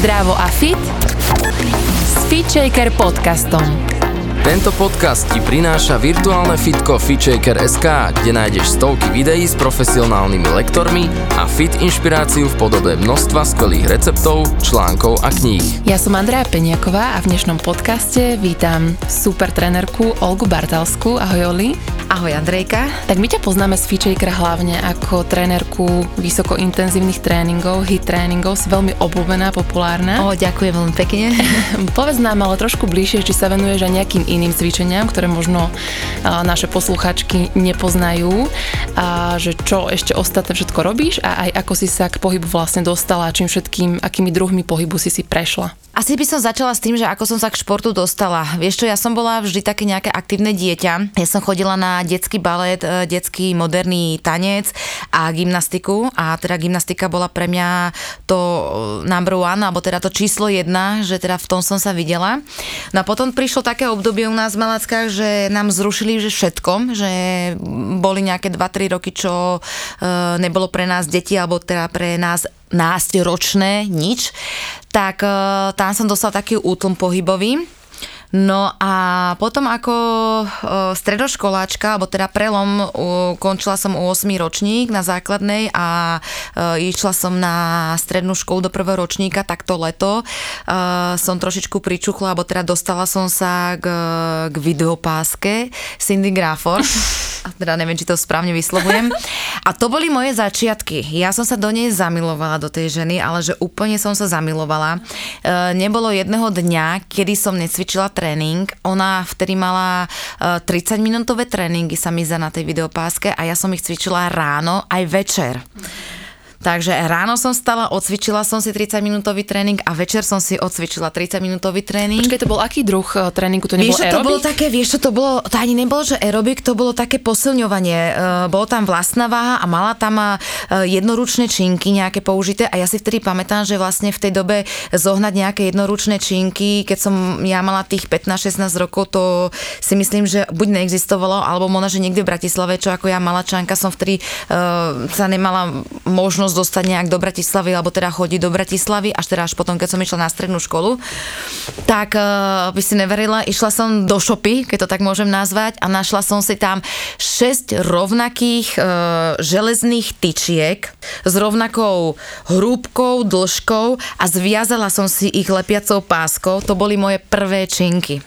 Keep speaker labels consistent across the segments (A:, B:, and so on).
A: Zdravo a fit s FitShaker podcastom.
B: Tento podcast ti prináša virtuálne fitko FitShaker.sk, kde nájdeš stovky videí s profesionálnymi lektormi a fit inšpiráciu v podobe množstva skvelých receptov, článkov a kníh.
A: Ja som Andrea Peniaková a v dnešnom podcaste vítam super trenerku Olgu Bartalsku. Ahoj Oli.
C: Ahoj Andrejka.
A: Tak my ťa poznáme z FitShaker hlavne ako trénerku vysokointenzívnych tréningov, hit tréningov, si veľmi obľúbená, populárna.
C: O, ďakujem veľmi pekne.
A: Povedz nám ale trošku bližšie, či sa venuješ aj nejakým iným cvičeniam, ktoré možno naše posluchačky nepoznajú a že čo ešte ostatné všetko robíš a aj ako si sa k pohybu vlastne dostala, čím všetkým, akými druhmi pohybu si si prešla.
C: Asi by som začala s tým, že ako som sa k športu dostala. Vieš čo, ja som bola vždy také nejaké aktívne dieťa. Ja som chodila na detský balet, e, detský moderný tanec a gymnastiku. A teda gymnastika bola pre mňa to e, number one, alebo teda to číslo jedna, že teda v tom som sa videla. No a potom prišlo také obdobie u nás v Malackách, že nám zrušili že všetkom, že boli nejaké 2-3 roky, čo e, nebolo pre nás deti, alebo teda pre nás ročné, nič, tak tam som dostal taký útlm pohybový No a potom ako stredoškoláčka, alebo teda prelom, končila som u 8 ročník na základnej a išla som na strednú školu do prvého ročníka, tak to leto som trošičku pričuchla, alebo teda dostala som sa k, k videopáske Cindy Grafford. Teda neviem, či to správne vyslovujem. A to boli moje začiatky. Ja som sa do nej zamilovala, do tej ženy, ale že úplne som sa zamilovala. E, nebolo jedného dňa, kedy som necvičila tréning. Ona vtedy mala 30 e, minútové tréningy sa mi za na tej videopáske a ja som ich cvičila ráno aj večer. Takže ráno som stala, odcvičila som si 30 minútový tréning a večer som si odcvičila 30 minútový tréning.
A: Počkej, to bol aký druh e, tréningu? To nebolo
C: vieš, to bolo také, vieš, to bolo, to ani nebolo, že aerobik, to bolo také posilňovanie. Uh, bolo tam vlastná váha a mala tam uh, jednoručné činky nejaké použité a ja si vtedy pamätám, že vlastne v tej dobe zohnať nejaké jednoručné činky, keď som ja mala tých 15-16 rokov, to si myslím, že buď neexistovalo, alebo možno, že niekde v Bratislave, čo ako ja mala čanka, som vtedy uh, sa nemala možnosť možnosť dostať nejak do Bratislavy, alebo teda chodiť do Bratislavy, až teda až potom, keď som išla na strednú školu, tak uh, by si neverila, išla som do šopy, keď to tak môžem nazvať, a našla som si tam 6 rovnakých uh, železných tyčiek s rovnakou hrúbkou, dĺžkou a zviazala som si ich lepiacou páskou. To boli moje prvé činky.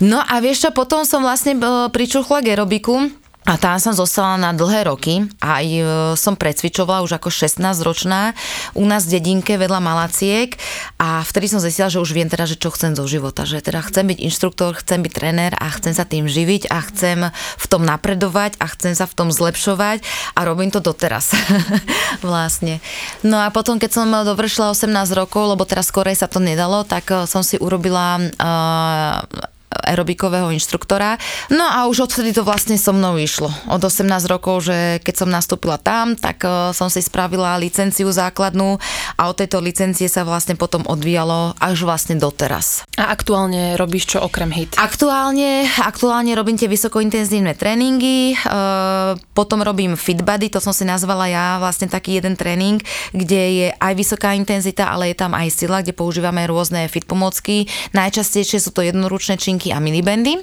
C: No a vieš čo, potom som vlastne uh, pričuchla k aerobiku, a tam som zostala na dlhé roky. Aj e, som precvičovala už ako 16-ročná u nás v dedinke vedľa Malaciek a vtedy som zistila, že už viem teda, že čo chcem zo života. Že teda chcem byť inštruktor, chcem byť tréner a chcem sa tým živiť a chcem v tom napredovať a chcem sa v tom zlepšovať a robím to doteraz. vlastne. No a potom, keď som dovršila 18 rokov, lebo teraz skorej sa to nedalo, tak e, som si urobila uh, aerobikového inštruktora. No a už odtedy to vlastne so mnou išlo. Od 18 rokov, že keď som nastúpila tam, tak uh, som si spravila licenciu základnú a od tejto licencie sa vlastne potom odvíjalo až vlastne doteraz.
A: A aktuálne robíš čo okrem HIT?
C: Aktuálne, aktuálne robím tie vysokointenzívne tréningy, uh, potom robím FitBody, to som si nazvala ja vlastne taký jeden tréning, kde je aj vysoká intenzita, ale je tam aj sila, kde používame rôzne fit pomocky. Najčastejšie sú to jednoručné činky hodinky a minibandy.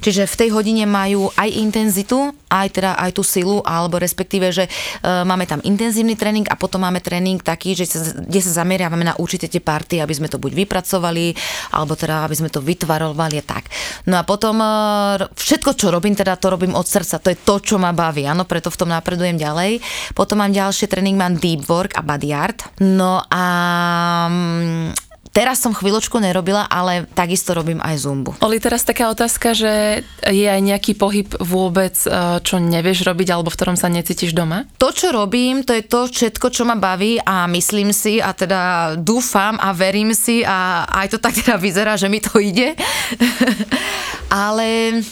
C: Čiže v tej hodine majú aj intenzitu, aj teda aj tú silu, alebo respektíve, že e, máme tam intenzívny tréning a potom máme tréning taký, že sa, kde sa zameriavame na určite tie party, aby sme to buď vypracovali, alebo teda aby sme to vytvarovali a tak. No a potom e, všetko, čo robím, teda to robím od srdca, to je to, čo ma baví, áno, preto v tom napredujem ďalej. Potom mám ďalší tréning, mám deep work a body art. No a mm, Teraz som chvíľočku nerobila, ale takisto robím aj zumbu.
A: Oli, teraz taká otázka, že je aj nejaký pohyb vôbec, e, čo nevieš robiť alebo v ktorom sa necítiš doma?
C: To, čo robím, to je to všetko, čo ma baví a myslím si a teda dúfam a verím si a aj to tak teda vyzerá, že mi to ide. ale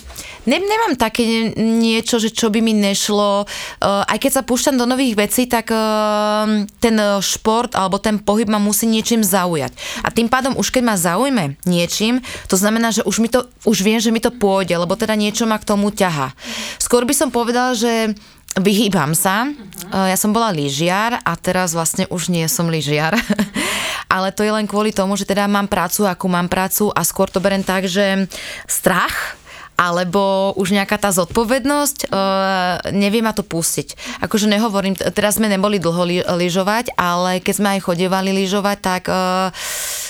C: ne, nemám také niečo, že čo by mi nešlo. Uh, aj keď sa púšťam do nových vecí, tak uh, ten šport alebo ten pohyb ma musí niečím zaujať. A tým pádom už keď ma zaujme niečím, to znamená, že už, mi to, už viem, že mi to pôjde, lebo teda niečo ma k tomu ťaha. Skôr by som povedala, že Vyhýbam sa. Uh-huh. Ja som bola lyžiar a teraz vlastne už nie som lyžiar. ale to je len kvôli tomu, že teda mám prácu, akú mám prácu a skôr to berem tak, že strach alebo už nejaká tá zodpovednosť, uh, nevie ma to pustiť. Akože nehovorím, teraz sme neboli dlho lyžovať, ale keď sme aj chodievali lyžovať, tak uh,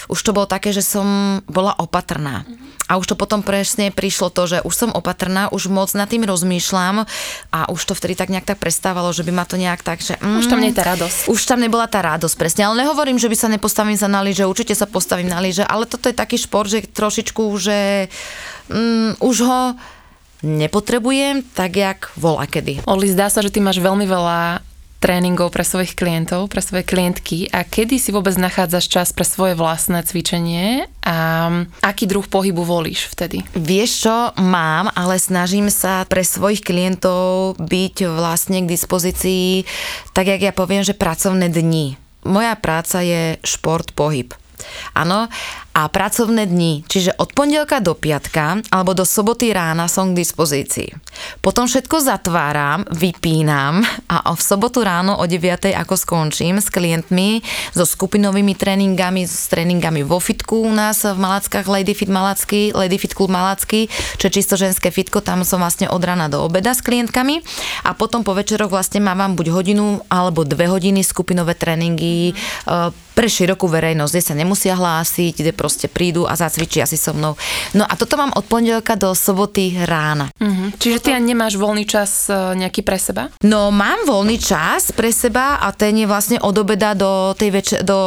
C: už to bolo také, že som bola opatrná. A už to potom presne prišlo to, že už som opatrná, už moc nad tým rozmýšľam a už to vtedy tak nejak tak prestávalo, že by ma to nejak tak, že... Mm,
A: Už tam nie je tá radosť.
C: už tam nebola tá radosť, presne. Ale nehovorím, že by sa nepostavím sa na lyže, určite sa postavím na lyže, ale toto je taký šport, že trošičku, že mm, už ho nepotrebujem tak, jak volá kedy.
A: Oli, zdá sa, že ty máš veľmi veľa tréningov pre svojich klientov, pre svoje klientky a kedy si vôbec nachádzaš čas pre svoje vlastné cvičenie a aký druh pohybu volíš vtedy?
C: Vieš čo, mám, ale snažím sa pre svojich klientov byť vlastne k dispozícii, tak jak ja poviem, že pracovné dni. Moja práca je šport, pohyb. Áno, a pracovné dni, čiže od pondelka do piatka alebo do soboty rána som k dispozícii. Potom všetko zatváram, vypínam a v sobotu ráno o 9. ako skončím s klientmi, so skupinovými tréningami, s tréningami vo fitku u nás v Malackách Lady Fit Malacky, Lady Fit Club Malacky, čo je čisto ženské fitko, tam som vlastne od rána do obeda s klientkami a potom po večeroch vlastne mám buď hodinu alebo dve hodiny skupinové tréningy e, pre širokú verejnosť, kde sa nemusia hlásiť, kde proste prídu a zacvičia si so mnou. No a toto mám od pondelka do soboty rána.
A: Mhm. Čiže ty ani nemáš voľný čas e, nejaký pre seba?
C: No mám voľný čas pre seba a ten je vlastne od obeda do tej večer, do,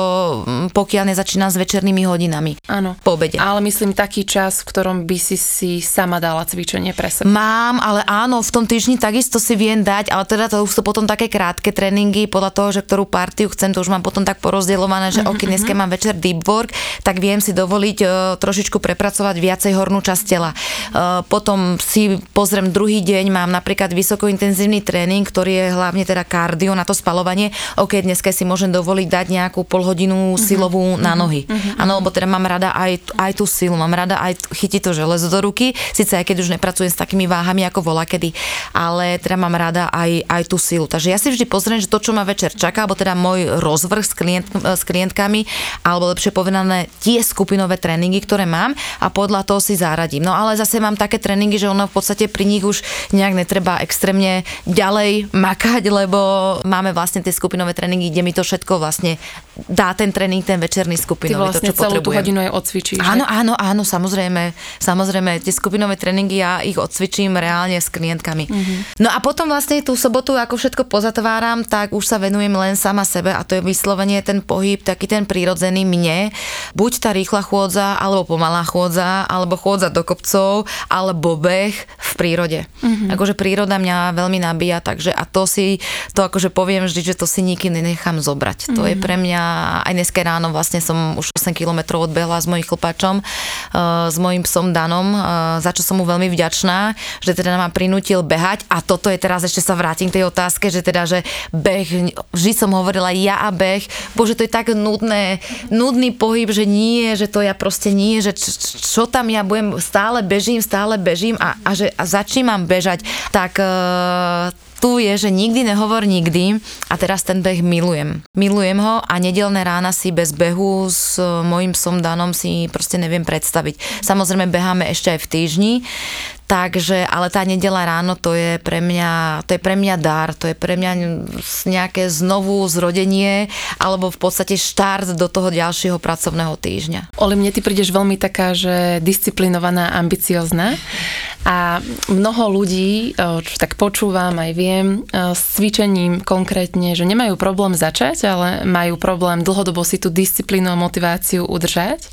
C: mm, pokiaľ nezačínam s večernými hodinami.
A: Áno.
C: Po obede.
A: Ale myslím taký čas, v ktorom by si si sama dala cvičenie pre seba.
C: Mám, ale áno, v tom týždni takisto si viem dať, ale teda to už sú potom také krátke tréningy, podľa toho, že ktorú partiu chcem, to už mám potom tak porozdeľované, že ok, dneska mám večer deep work, tak viem si dovoliť uh, trošičku prepracovať viacej hornú časť tela. Uh, potom si pozriem druhý deň, mám napríklad vysokointenzívny tréning, ktorý je hlavne teda kardio na to spalovanie. Ok, dneska si môžem dovoliť dať nejakú polhodinu silovú na nohy. Áno, lebo teda mám rada aj, aj tú silu, mám rada aj chytiť to železo do ruky, síce aj keď už nepracujem s takými váhami ako vola kedy, ale teda mám rada aj, aj tú silu. Takže ja si vždy pozriem, že to, čo ma večer čaká, alebo teda môj rozvrh s, klient, s klientkami, alebo lepšie povedané tie skupinové tréningy, ktoré mám a podľa toho si zaradím. No ale zase mám také tréningy, že ono v podstate pri nich už nejak netreba extrémne ďalej makať, lebo máme vlastne tie skupinové tréningy, kde mi to všetko vlastne dá ten tréning, ten večerný
A: Ty
C: skupinový,
A: vlastne
C: to, čo
A: celú tú
C: potrebujem.
A: hodinu aj odcvičíš.
C: Áno, áno, áno, samozrejme, samozrejme, tie skupinové tréningy ja ich odcvičím reálne s klientkami. Mm-hmm. No a potom vlastne tú sobotu, ako všetko pozatváram, tak už sa venujem len sama sebe a to je vyslovene ten pohyb, taký ten prírodzený mne. Buď tá rýchla chôdza, alebo pomalá chôdza, alebo chôdza do kopcov, alebo beh v prírode. Mm-hmm. Akože príroda mňa veľmi nabíja, takže a to si, to akože poviem vždy, že to si nikým nenechám zobrať. Mm-hmm. To je pre mňa, aj dneska ráno vlastne som už 8 kilometrov odbehla s mojím chlpačom, uh, s mojím psom Danom, uh, za čo som mu veľmi vďačná, že teda ma prinútil behať a toto je teraz, ešte sa vrátim k tej otázke, že teda, že beh, vždy som hovorila ja a beh, bože, to je tak nudné, nudný pohyb, že nie, že to ja proste nie, že č- čo tam ja budem, stále bežím, stále bežím a, a že a začínam bežať, tak uh, tu je, že nikdy nehovor nikdy a teraz ten beh milujem. Milujem ho a nedelné rána si bez behu s e, mojim psom Danom si proste neviem predstaviť. Samozrejme beháme ešte aj v týždni, takže, ale tá nedela ráno to je pre mňa, to je pre mňa dar, to je pre mňa nejaké znovu zrodenie alebo v podstate štart do toho ďalšieho pracovného týždňa.
A: Oli, mne ty prídeš veľmi taká, že disciplinovaná, ambiciozná a mnoho ľudí, čo tak počúvam, aj viem, s cvičením konkrétne, že nemajú problém začať, ale majú problém dlhodobo si tú disciplínu a motiváciu udržať.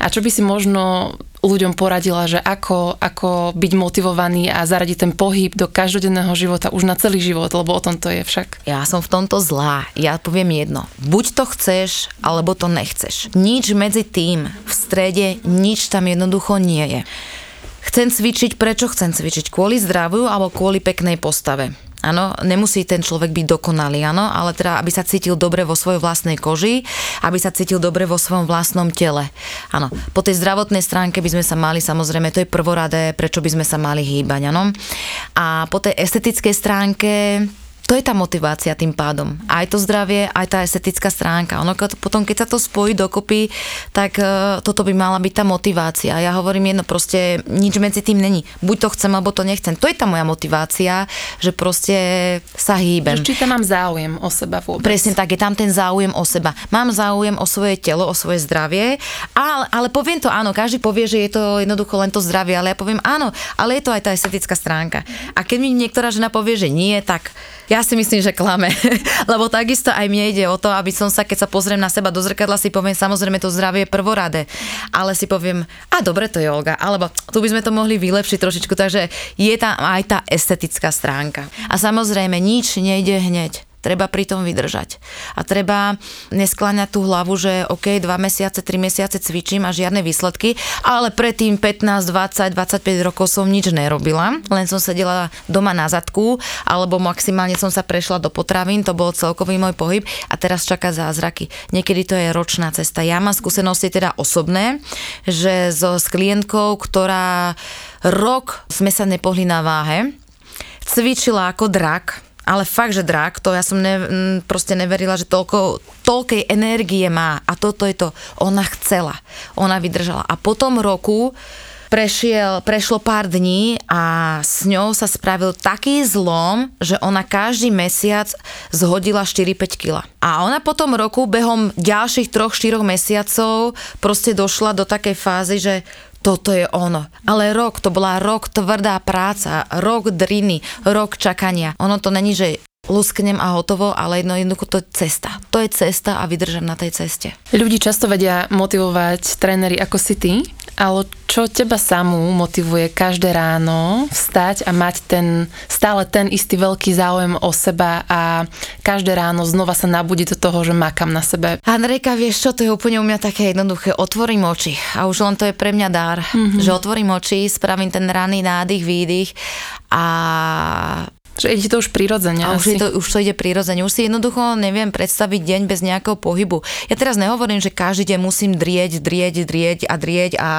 A: A čo by si možno ľuďom poradila, že ako, ako byť motivovaný a zaradiť ten pohyb do každodenného života už na celý život, lebo o tom to je však.
C: Ja som v tomto zlá. Ja poviem jedno. Buď to chceš, alebo to nechceš. Nič medzi tým v strede, nič tam jednoducho nie je. Chcem cvičiť, prečo chcem cvičiť? Kvôli zdraviu alebo kvôli peknej postave? Áno, nemusí ten človek byť dokonalý, áno, ale teda, aby sa cítil dobre vo svojej vlastnej koži, aby sa cítil dobre vo svojom vlastnom tele. Áno, po tej zdravotnej stránke by sme sa mali, samozrejme, to je prvoradé, prečo by sme sa mali hýbať, áno. A po tej estetickej stránke, To je tá motivácia tým pádom. Aj to zdravie, aj tá estetická stránka. Ono potom, keď sa to spojí dokopy, tak uh, toto by mala byť tá motivácia. Ja hovorím jedno, proste nič medzi tým není. Buď to chcem, alebo to nechcem. To je tá moja motivácia, že proste sa hýbem.
A: Či tam mám záujem o seba vôbec.
C: Presne tak, je tam ten záujem o seba. Mám záujem o svoje telo, o svoje zdravie, ale, ale poviem to áno, každý povie, že je to jednoducho len to zdravie, ale ja poviem áno, ale je to aj tá estetická stránka. A keď mi niektorá žena povie, že nie, tak ja si myslím, že klame. Lebo takisto aj mne ide o to, aby som sa, keď sa pozriem na seba do zrkadla, si poviem, samozrejme to zdravie je prvorade. Ale si poviem, a dobre to je Olga, alebo tu by sme to mohli vylepšiť trošičku, takže je tam aj tá estetická stránka. A samozrejme, nič nejde hneď treba pri tom vydržať. A treba neskláňať tú hlavu, že OK, dva mesiace, tri mesiace cvičím a žiadne výsledky, ale predtým 15, 20, 25 rokov som nič nerobila, len som sedela doma na zadku, alebo maximálne som sa prešla do potravín, to bol celkový môj pohyb a teraz čaká zázraky. Niekedy to je ročná cesta. Ja mám skúsenosti teda osobné, že so, s klientkou, ktorá rok sme sa nepohli na váhe, cvičila ako drak, ale fakt, že drak, to ja som ne, proste neverila, že toľko, toľkej energie má a toto je to, ona chcela, ona vydržala. A po tom roku prešiel, prešlo pár dní a s ňou sa spravil taký zlom, že ona každý mesiac zhodila 4-5 kg. A ona po tom roku behom ďalších 3-4 mesiacov proste došla do takej fázy, že toto je ono. Ale rok, to bola rok tvrdá práca, rok driny, rok čakania. Ono to není, že lusknem a hotovo, ale jedno, jednoducho to je cesta. To je cesta a vydržam na tej ceste.
A: Ľudí často vedia motivovať tréneri ako si ty, ale čo teba samú motivuje každé ráno vstať a mať ten, stále ten istý veľký záujem o seba a každé ráno znova sa nabudiť do toho, že makam na sebe?
C: Andrejka, vieš čo, to je úplne u mňa také jednoduché. Otvorím oči a už len to je pre mňa dar, mm-hmm. že otvorím oči, spravím ten ranný nádych, výdych a
A: že ide to už prirodzene.
C: A už, je to, už to ide prirodzene. Už si jednoducho neviem predstaviť deň bez nejakého pohybu. Ja teraz nehovorím, že každý deň musím drieť, drieť, drieť a drieť a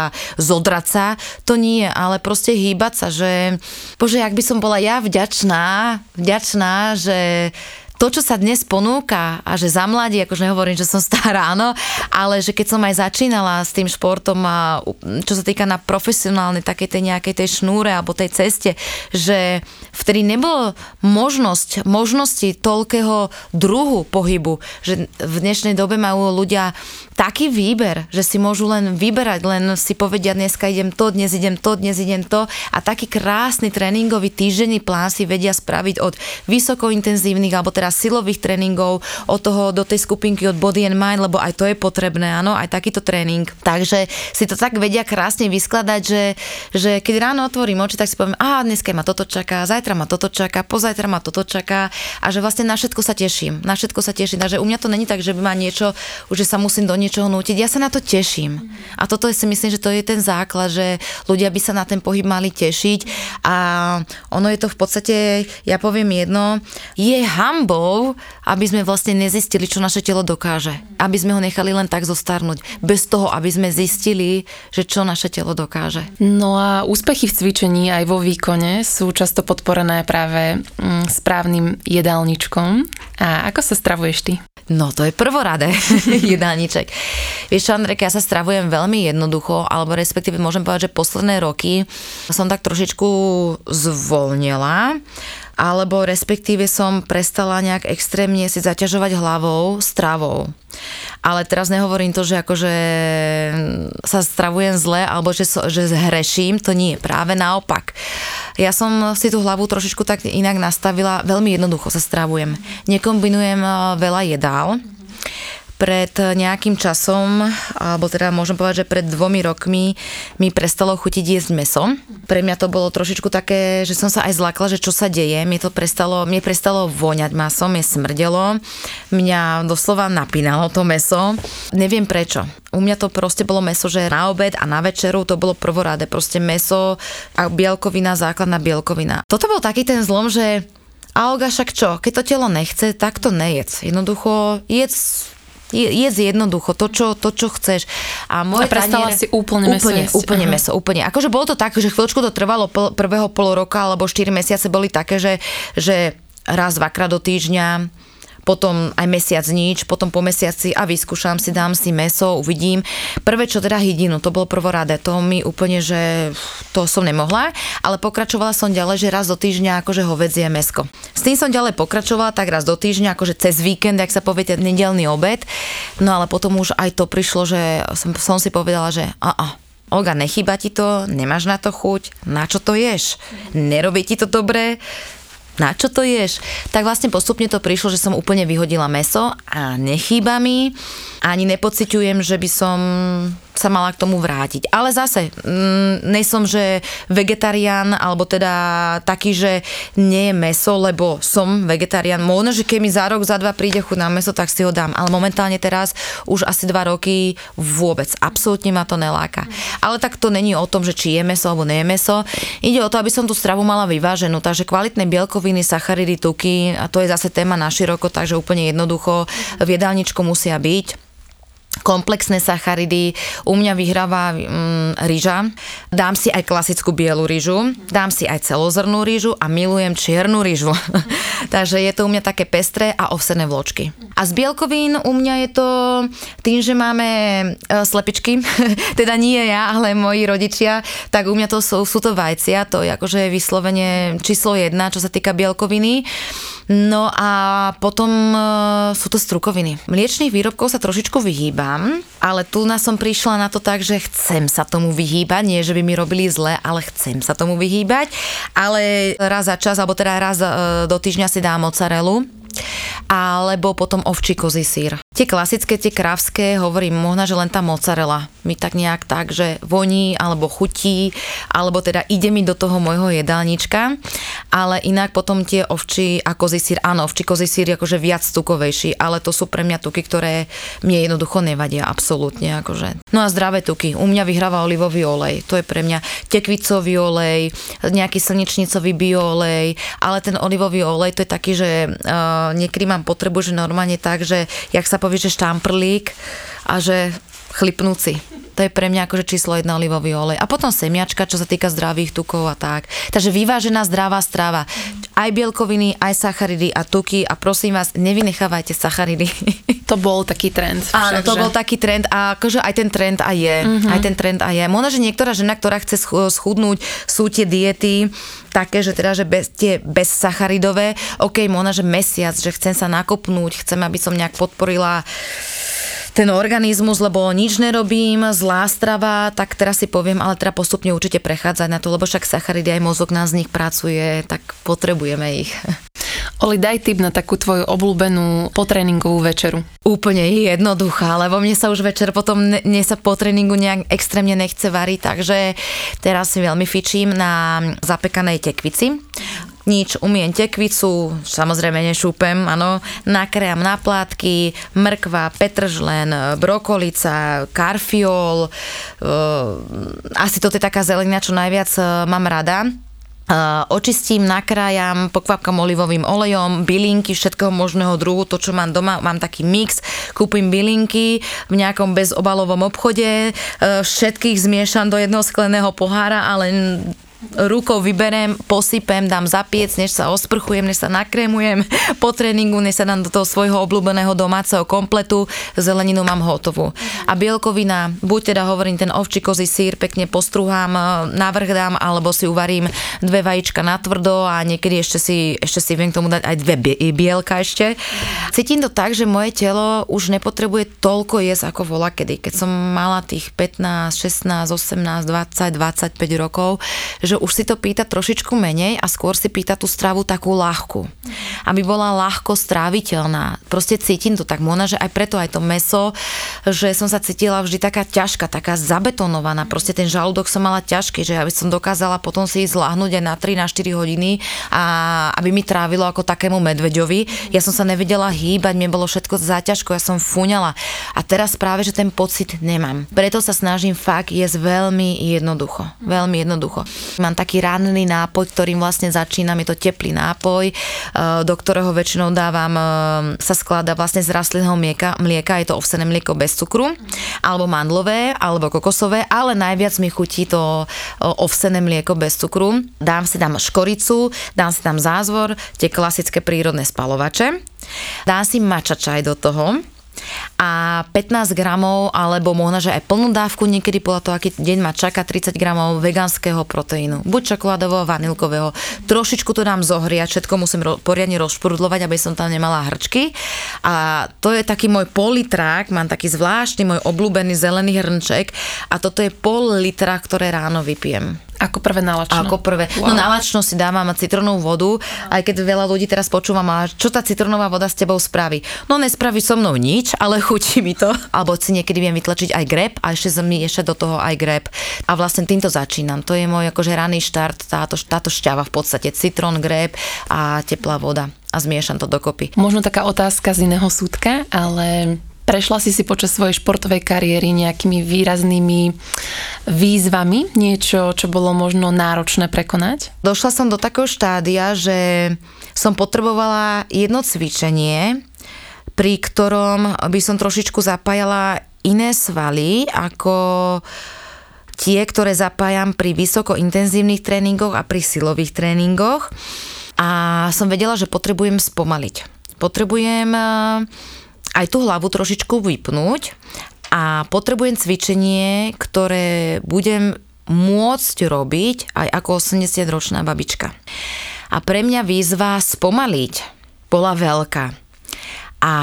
C: zodrať sa. To nie, ale proste hýbať sa, že bože, ak by som bola ja vďačná, vďačná, že to, čo sa dnes ponúka a že za mladí, akože nehovorím, že som stará, áno, ale že keď som aj začínala s tým športom a čo sa týka na profesionálnej takej tej nejakej tej šnúre alebo tej ceste, že vtedy nebolo možnosť, možnosti toľkého druhu pohybu, že v dnešnej dobe majú ľudia taký výber, že si môžu len vyberať, len si povedia dneska idem to, dnes idem to, dnes idem to a taký krásny tréningový týždenný plán si vedia spraviť od vysokointenzívnych alebo teraz silových tréningov, od toho do tej skupinky od Body and Mind, lebo aj to je potrebné, áno, aj takýto tréning. Takže si to tak vedia krásne vyskladať, že, že keď ráno otvorím oči, tak si poviem, aha, dneska ma toto čaká, zajtra ma toto čaká, pozajtra ma toto čaká a že vlastne na všetko sa teším. Na všetko sa teším. Takže u mňa to není tak, že by ma niečo, že sa musím do niečoho nútiť. Ja sa na to teším. A toto si myslím, že to je ten základ, že ľudia by sa na ten pohyb mali tešiť a ono je to v podstate, ja poviem jedno, je hambou chvíľou, aby sme vlastne nezistili, čo naše telo dokáže. Aby sme ho nechali len tak zostarnúť. Bez toho, aby sme zistili, že čo naše telo dokáže.
A: No a úspechy v cvičení aj vo výkone sú často podporené práve mm, správnym jedálničkom. A ako sa stravuješ ty?
C: No to je prvoradé jedálniček. Vieš čo, Andrejka, ja sa stravujem veľmi jednoducho, alebo respektíve môžem povedať, že posledné roky som tak trošičku zvolnila alebo respektíve som prestala nejak extrémne si zaťažovať hlavou stravou. Ale teraz nehovorím to, že akože sa stravujem zle alebo že, so, že zhreším, to nie, práve naopak. Ja som si tú hlavu trošičku tak inak nastavila, veľmi jednoducho sa stravujem. Nekombinujem eh, veľa jedál, pred nejakým časom, alebo teda môžem povedať, že pred dvomi rokmi mi prestalo chutiť jesť meso. Pre mňa to bolo trošičku také, že som sa aj zlakla, že čo sa deje. Mne to prestalo, mne prestalo voňať masom, je smrdelo. Mňa doslova napínalo to meso. Neviem prečo. U mňa to proste bolo meso, že na obed a na večeru to bolo prvoráde. Proste meso a bielkovina, základná bielkovina. Toto bol taký ten zlom, že a však čo, keď to telo nechce, tak to nejedz. Jednoducho jedz jedz jednoducho to, čo, to, čo chceš.
A: A, moje a prestala taniere, si úplne meso
C: Úplne,
A: jesť.
C: úplne meso, úplne. Akože bolo to tak, že chvíľočku to trvalo prvého pol roka alebo 4 mesiace boli také, že, že raz, dvakrát do týždňa, potom aj mesiac nič, potom po mesiaci a vyskúšam si, dám si meso, uvidím. Prvé, čo teda hydinu, to bolo prvoradé, to mi úplne, že to som nemohla, ale pokračovala som ďalej, že raz do týždňa akože hovedzie mesko. S tým som ďalej pokračovala, tak raz do týždňa, akože cez víkend, ak sa povie, ten nedelný obed. No ale potom už aj to prišlo, že som, som si povedala, že a, a Olga, nechýba ti to, nemáš na to chuť, na čo to ješ? Nerobí ti to dobre? Na čo to ješ? Tak vlastne postupne to prišlo, že som úplne vyhodila meso a nechýba mi. Ani nepociťujem, že by som sa mala k tomu vrátiť. Ale zase, mm, nesom, že vegetarián, alebo teda taký, že nie je meso, lebo som vegetarián. Možno, že keď mi za rok, za dva príde chuť na meso, tak si ho dám. Ale momentálne teraz už asi dva roky vôbec. Absolútne ma to neláka. Ale tak to není o tom, že či je meso alebo nie je meso. Ide o to, aby som tú stravu mala vyváženú. Takže kvalitné bielkoviny, sacharidy, tuky, a to je zase téma na široko, takže úplne jednoducho v jedálničku musia byť komplexné sacharidy. U mňa vyhráva mm, rýža. Dám si aj klasickú bielu rýžu, dám si aj celozrnú rýžu a milujem čiernu rýžu. Takže je to u mňa také pestré a ovsené vločky. A z bielkovín u mňa je to tým, že máme e, slepičky, teda nie ja, ale moji rodičia, tak u mňa to sú, sú to vajcia, to je akože vyslovene číslo jedna, čo sa týka bielkoviny. No a potom e, sú to strukoviny. Mliečných výrobkov sa trošičku vyhýbam, ale tu nás som prišla na to tak, že chcem sa tomu vyhýbať, nie že by mi robili zle, ale chcem sa tomu vyhýbať, ale raz za čas, alebo teda raz e, do týždňa si dám mozzarellu, alebo potom ovčí kozí sír. Tie klasické, tie krávské, hovorím, možno, že len tá mozzarella mi tak nejak tak, že voní alebo chutí, alebo teda ide mi do toho môjho jedálnička, ale inak potom tie ovči a kozí sír, áno, ovčí kozí sír je akože viac tukovejší, ale to sú pre mňa tuky, ktoré mne jednoducho nevadia, absolútne akože. No a zdravé tuky, u mňa vyhráva olivový olej, to je pre mňa tekvicový olej, nejaký slnečnicový bioolej, ale ten olivový olej to je taký, že uh, niekedy mám potrebu, že normálne tak, že jak sa povie, že štamprlík a že chlipnúci. To je pre mňa akože číslo jedna olivový olej. A potom semiačka, čo sa týka zdravých tukov a tak. Takže vyvážená zdravá strava. Aj bielkoviny, aj sacharidy a tuky. A prosím vás, nevynechávajte sacharidy.
A: To bol taký trend.
C: Áno, to bol taký trend a akože aj ten trend aj je. Uh-huh. Aj ten trend aj je. Možno, že niektorá žena, ktorá chce schudnúť, sú tie diety také, že teda, že bez, tie bezsacharidové, ok, možno, že mesiac, že chcem sa nakopnúť, chcem, aby som nejak podporila ten organizmus, lebo nič nerobím, zlá strava, tak teraz si poviem, ale teda postupne určite prechádzať na to, lebo však sacharidy aj mozog nás z nich pracuje, tak potrebujeme ich.
A: Oli, daj tip na takú tvoju obľúbenú potréningovú večeru.
C: Úplne jednoduchá, lebo mne sa už večer potom, mne sa po tréningu nejak extrémne nechce variť, takže teraz si veľmi fičím na zapekanej tekvici nič, umiem tekvicu, samozrejme nešúpem, áno, nakream na plátky, mrkva, petržlen, brokolica, karfiol, e, asi to je taká zelenina, čo najviac e, mám rada. Uh, očistím, nakrájam, pokvapkam olivovým olejom, bylinky všetkého možného druhu, to čo mám doma, mám taký mix, kúpim bylinky v nejakom bezobalovom obchode, uh, všetkých zmiešam do jedného skleného pohára, ale rukou vyberem, posypem, dám zapiec, než sa osprchujem, než sa nakrémujem po tréningu, než sa dám do toho svojho obľúbeného domáceho kompletu, zeleninu mám hotovú. A bielkovina, buď teda hovorím ten ovčí kozí sír, pekne postruhám, e, navrh dám, alebo si uvarím dve vajíčka na tvrdo a niekedy ešte si, ešte si viem k tomu dať aj dve bielka ešte. Cítim to tak, že moje telo už nepotrebuje toľko jesť ako vola kedy. Keď som mala tých 15, 16, 18, 20, 25 rokov, že že už si to pýta trošičku menej a skôr si pýta tú stravu takú ľahkú. Aby bola ľahko stráviteľná. Proste cítim to tak, Mona, že aj preto aj to meso, že som sa cítila vždy taká ťažká, taká zabetonovaná. Proste ten žalúdok som mala ťažký, že aby som dokázala potom si ísť láhnuť aj na 3 na 4 hodiny a aby mi trávilo ako takému medveďovi. Ja som sa nevedela hýbať, mi bolo všetko záťažko, ja som fúňala. A teraz práve, že ten pocit nemám. Preto sa snažím fakt jesť veľmi jednoducho. Veľmi jednoducho. Mám taký ranný nápoj, ktorým vlastne začínam, je to teplý nápoj, e, do ktorého väčšinou dávam, e, sa skladá vlastne z rastlinného mlieka, mlieka je to ovsené mlieko bez cukru, alebo mandlové, alebo kokosové, ale najviac mi chutí to ovsené mlieko bez cukru. Dám si tam škoricu, dám si tam zázvor, tie klasické prírodné spalovače. Dám si mača čaj do toho, a 15 gramov, alebo možno, že aj plnú dávku, niekedy podľa toho, aký deň ma čaká 30 gramov vegánskeho proteínu. Buď čokoládového, vanilkového. Trošičku to dám zohriať, všetko musím ro- poriadne rozšprudlovať, aby som tam nemala hrčky. A to je taký môj politrák, mám taký zvláštny môj obľúbený zelený hrnček a toto je pol litra, ktoré ráno vypijem.
A: Ako prvé nalačno.
C: Ako prvé. Wow. No nalačno si dávam citronovú vodu, aj keď veľa ľudí teraz počúvam, a čo tá citronová voda s tebou spraví? No nespraví so mnou nič, ale chutí mi to. Alebo si niekedy viem vytlačiť aj grep a ešte mi ešte do toho aj grep. A vlastne týmto začínam. To je môj akože raný štart, táto, táto šťava v podstate. Citrón, grep a teplá voda a zmiešam to dokopy.
A: Možno taká otázka z iného súdka, ale Prešla si si počas svojej športovej kariéry nejakými výraznými výzvami, niečo, čo bolo možno náročné prekonať?
C: Došla som do takého štádia, že som potrebovala jedno cvičenie, pri ktorom by som trošičku zapájala iné svaly, ako tie, ktoré zapájam pri vysoko intenzívnych tréningoch a pri silových tréningoch. A som vedela, že potrebujem spomaliť. Potrebujem aj tú hlavu trošičku vypnúť a potrebujem cvičenie, ktoré budem môcť robiť aj ako 80-ročná babička. A pre mňa výzva spomaliť bola veľká. A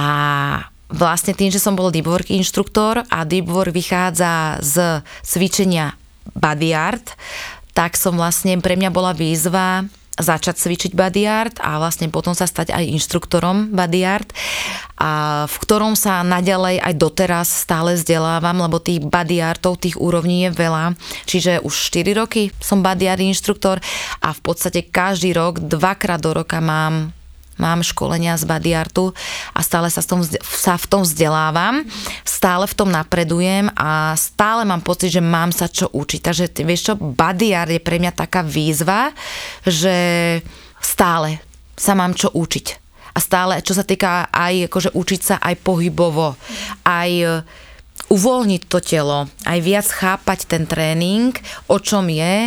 C: vlastne tým, že som bol deep work inštruktor a deep work vychádza z cvičenia body art, tak som vlastne, pre mňa bola výzva začať cvičiť body art a vlastne potom sa stať aj inštruktorom body art a v ktorom sa naďalej aj doteraz stále vzdelávam, lebo tých body artov, tých úrovní je veľa. Čiže už 4 roky som body art inštruktor a v podstate každý rok, dvakrát do roka mám mám školenia z body artu a stále sa, tom, sa v tom vzdelávam, stále v tom napredujem a stále mám pocit, že mám sa čo učiť. Takže vieš čo, body art je pre mňa taká výzva, že stále sa mám čo učiť. A stále, čo sa týka aj akože učiť sa aj pohybovo, aj e, uvoľniť to telo, aj viac chápať ten tréning, o čom je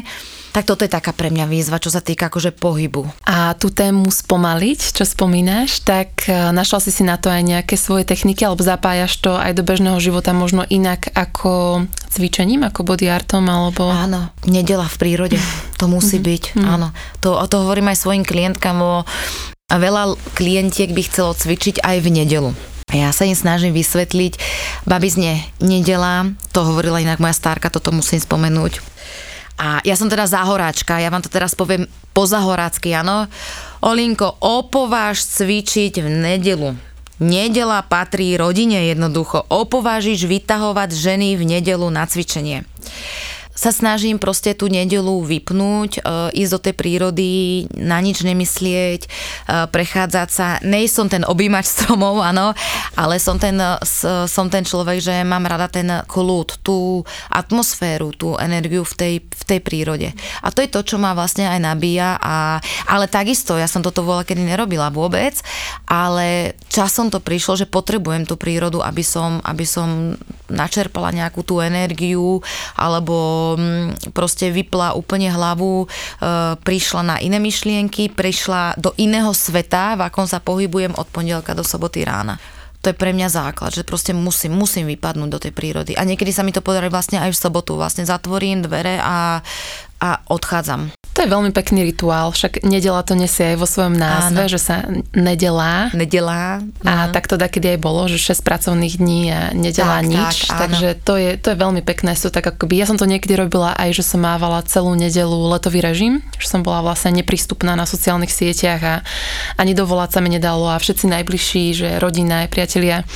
C: tak toto je taká pre mňa výzva, čo sa týka akože pohybu.
A: A tú tému spomaliť, čo spomínaš, tak e, našla si si na to aj nejaké svoje techniky, alebo zapájaš to aj do bežného života možno inak ako cvičením, ako body artom, alebo...
C: Áno, nedela v prírode, to musí mm-hmm. byť, mm-hmm. áno. To, to hovorím aj svojim klientkám, o, veľa klientiek by chcelo cvičiť aj v nedelu. Ja sa im snažím vysvetliť, babizne, nedela, to hovorila inak moja stárka, toto musím spomenúť, a ja som teda záhoráčka, ja vám to teraz poviem po zahorácky, áno. Olinko, opováž cvičiť v nedelu. Nedela patrí rodine jednoducho. Opovážiš vytahovať ženy v nedelu na cvičenie sa snažím proste tú nedelu vypnúť, e, ísť do tej prírody, na nič nemyslieť, e, prechádzať sa. Nej som ten objímač stromov, áno, ale som ten, som ten človek, že mám rada ten kľud, tú atmosféru, tú energiu v tej, v tej prírode. A to je to, čo ma vlastne aj nabíja. A, ale takisto, ja som toto voľa kedy nerobila vôbec, ale časom to prišlo, že potrebujem tú prírodu, aby som, aby som načerpala nejakú tú energiu alebo proste vypla úplne hlavu, e, prišla na iné myšlienky, prišla do iného sveta, v akom sa pohybujem od pondelka do soboty rána to je pre mňa základ, že proste musím, musím vypadnúť do tej prírody. A niekedy sa mi to podarí vlastne aj v sobotu. Vlastne zatvorím dvere a, a odchádzam.
A: Je veľmi pekný rituál, však nedela to nesie aj vo svojom názve, Áno. že sa nedelá.
C: Nedelá.
A: A tak to kedy aj bolo, že 6 pracovných dní a nedelá tak, nič. Tak, takže to je, to je veľmi pekné. Sú tak akoby, ja som to niekedy robila aj, že som mávala celú nedelu letový režim, že som bola vlastne neprístupná na sociálnych sieťach a ani dovolať sa mi nedalo a všetci najbližší, že rodina aj priatelia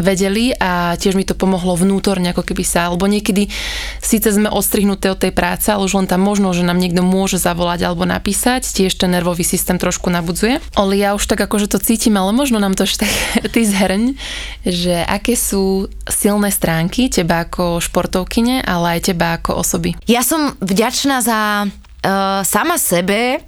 A: vedeli a tiež mi to pomohlo vnútorne, ako keby sa, alebo niekedy síce sme odstrihnuté od tej práce, ale už len tam možno, že nám niekto môže zavolať alebo napísať, tiež ten nervový systém trošku nabudzuje. Oli, ja už tak akože to cítim, ale možno nám to ešte ty zhrň, že aké sú silné stránky teba ako športovkyne, ale aj teba ako osoby.
C: Ja som vďačná za uh, sama sebe,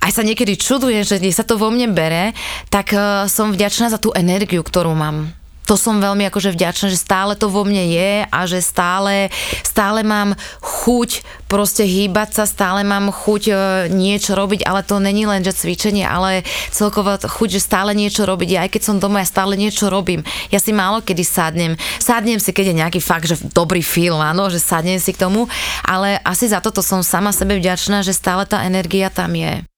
C: aj sa niekedy čudujem, že sa to vo mne bere, tak uh, som vďačná za tú energiu, ktorú mám to som veľmi akože vďačná, že stále to vo mne je a že stále, stále mám chuť proste hýbať sa, stále mám chuť e, niečo robiť, ale to není len, že cvičenie, ale celkovo chuť, že stále niečo robiť. Ja, aj keď som doma, ja stále niečo robím. Ja si málo kedy sadnem. Sadnem si, keď je nejaký fakt, že dobrý film, áno, že sadnem si k tomu, ale asi za toto som sama sebe vďačná, že stále tá energia tam je.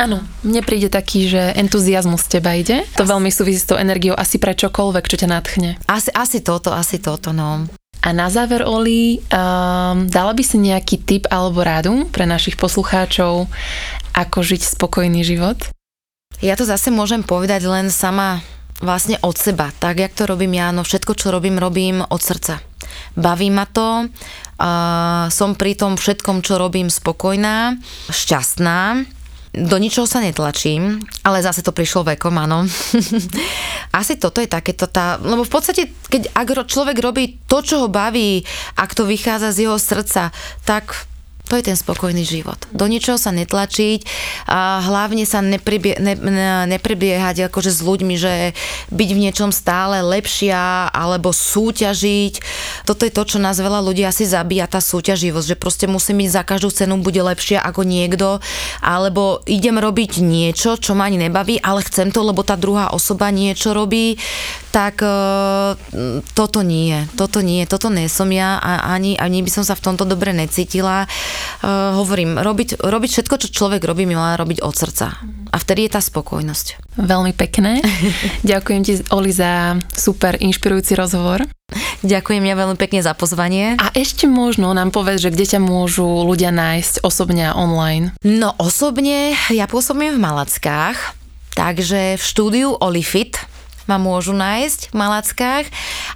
A: Áno, mne príde taký, že entuziasmus z teba ide. To veľmi súvisí s tou energiou asi pre čokoľvek, čo ťa nadchne.
C: Asi, asi toto, asi toto, no.
A: A na záver, Oli, um, dala by si nejaký tip alebo rádu pre našich poslucháčov, ako žiť spokojný život?
C: Ja to zase môžem povedať len sama vlastne od seba, tak jak to robím ja, no všetko, čo robím, robím od srdca. Baví ma to, uh, som pri tom všetkom, čo robím spokojná, šťastná, do ničoho sa netlačím, ale zase to prišlo vekom, áno. Asi toto je takéto tá, lebo v podstate, keď ak človek robí to, čo ho baví, ak to vychádza z jeho srdca, tak to je ten spokojný život. Do ničoho sa netlačiť a hlavne sa neprebie, ne, neprebiehať akože s ľuďmi, že byť v niečom stále lepšia alebo súťažiť. Toto je to, čo nás veľa ľudí asi zabíja, tá súťaživosť, že proste musím byť za každú cenu bude lepšia ako niekto, alebo idem robiť niečo, čo ma ani nebaví, ale chcem to, lebo tá druhá osoba niečo robí, tak uh, toto nie, toto nie, toto nie som ja a ani, ani by som sa v tomto dobre necítila uh, hovorím, robiť, robiť všetko, čo človek robí, mi má robiť od srdca. A vtedy je tá spokojnosť.
A: Veľmi pekné. Ďakujem ti, Oli, za super inšpirujúci rozhovor.
C: Ďakujem ja veľmi pekne za pozvanie.
A: A ešte možno nám povedz, že kde ťa môžu ľudia nájsť osobne a online?
C: No osobne ja pôsobím v Malackách, takže v štúdiu Olifit ma môžu nájsť v Malackách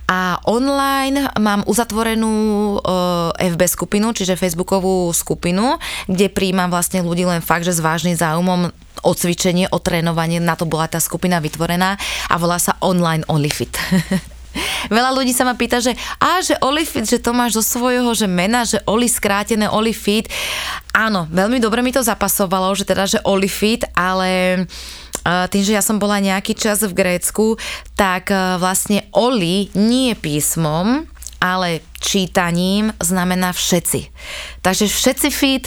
C: a online mám uzatvorenú uh, FB skupinu, čiže Facebookovú skupinu, kde príjmam vlastne ľudí len fakt, že s vážnym záujmom o cvičenie, o trénovanie, na to bola tá skupina vytvorená a volá sa Online Onlyfit. Veľa ľudí sa ma pýta, že a, že Olifit, že to máš zo svojho, že mena, že Oli skrátené Olifit. Áno, veľmi dobre mi to zapasovalo, že teda, že Olifit, ale tým, že ja som bola nejaký čas v Grécku, tak e, vlastne Oli nie písmom, ale čítaním znamená všetci. Takže všetci fit,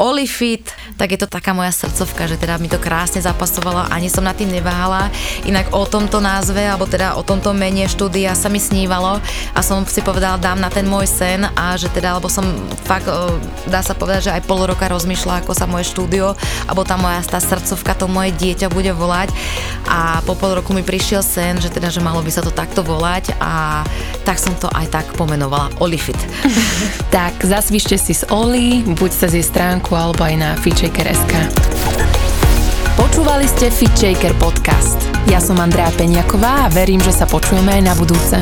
C: Oli Fit, tak je to taká moja srdcovka, že teda mi to krásne zapasovalo, ani som na tým neváhala. Inak o tomto názve, alebo teda o tomto mene štúdia sa mi snívalo a som si povedala, dám na ten môj sen a že teda, alebo som fakt, dá sa povedať, že aj pol roka rozmýšľala, ako sa moje štúdio, alebo tá moja tá srdcovka, to moje dieťa bude volať a po pol roku mi prišiel sen, že teda, že malo by sa to takto volať a tak som to aj tak pomenovala, Olifit.
A: tak zasvište si s Oli, buď cez jej stránku Facebooku alebo aj na FitShaker.sk. Počúvali ste FitShaker podcast. Ja som Andrea Peňaková a verím, že sa počujeme aj na budúce.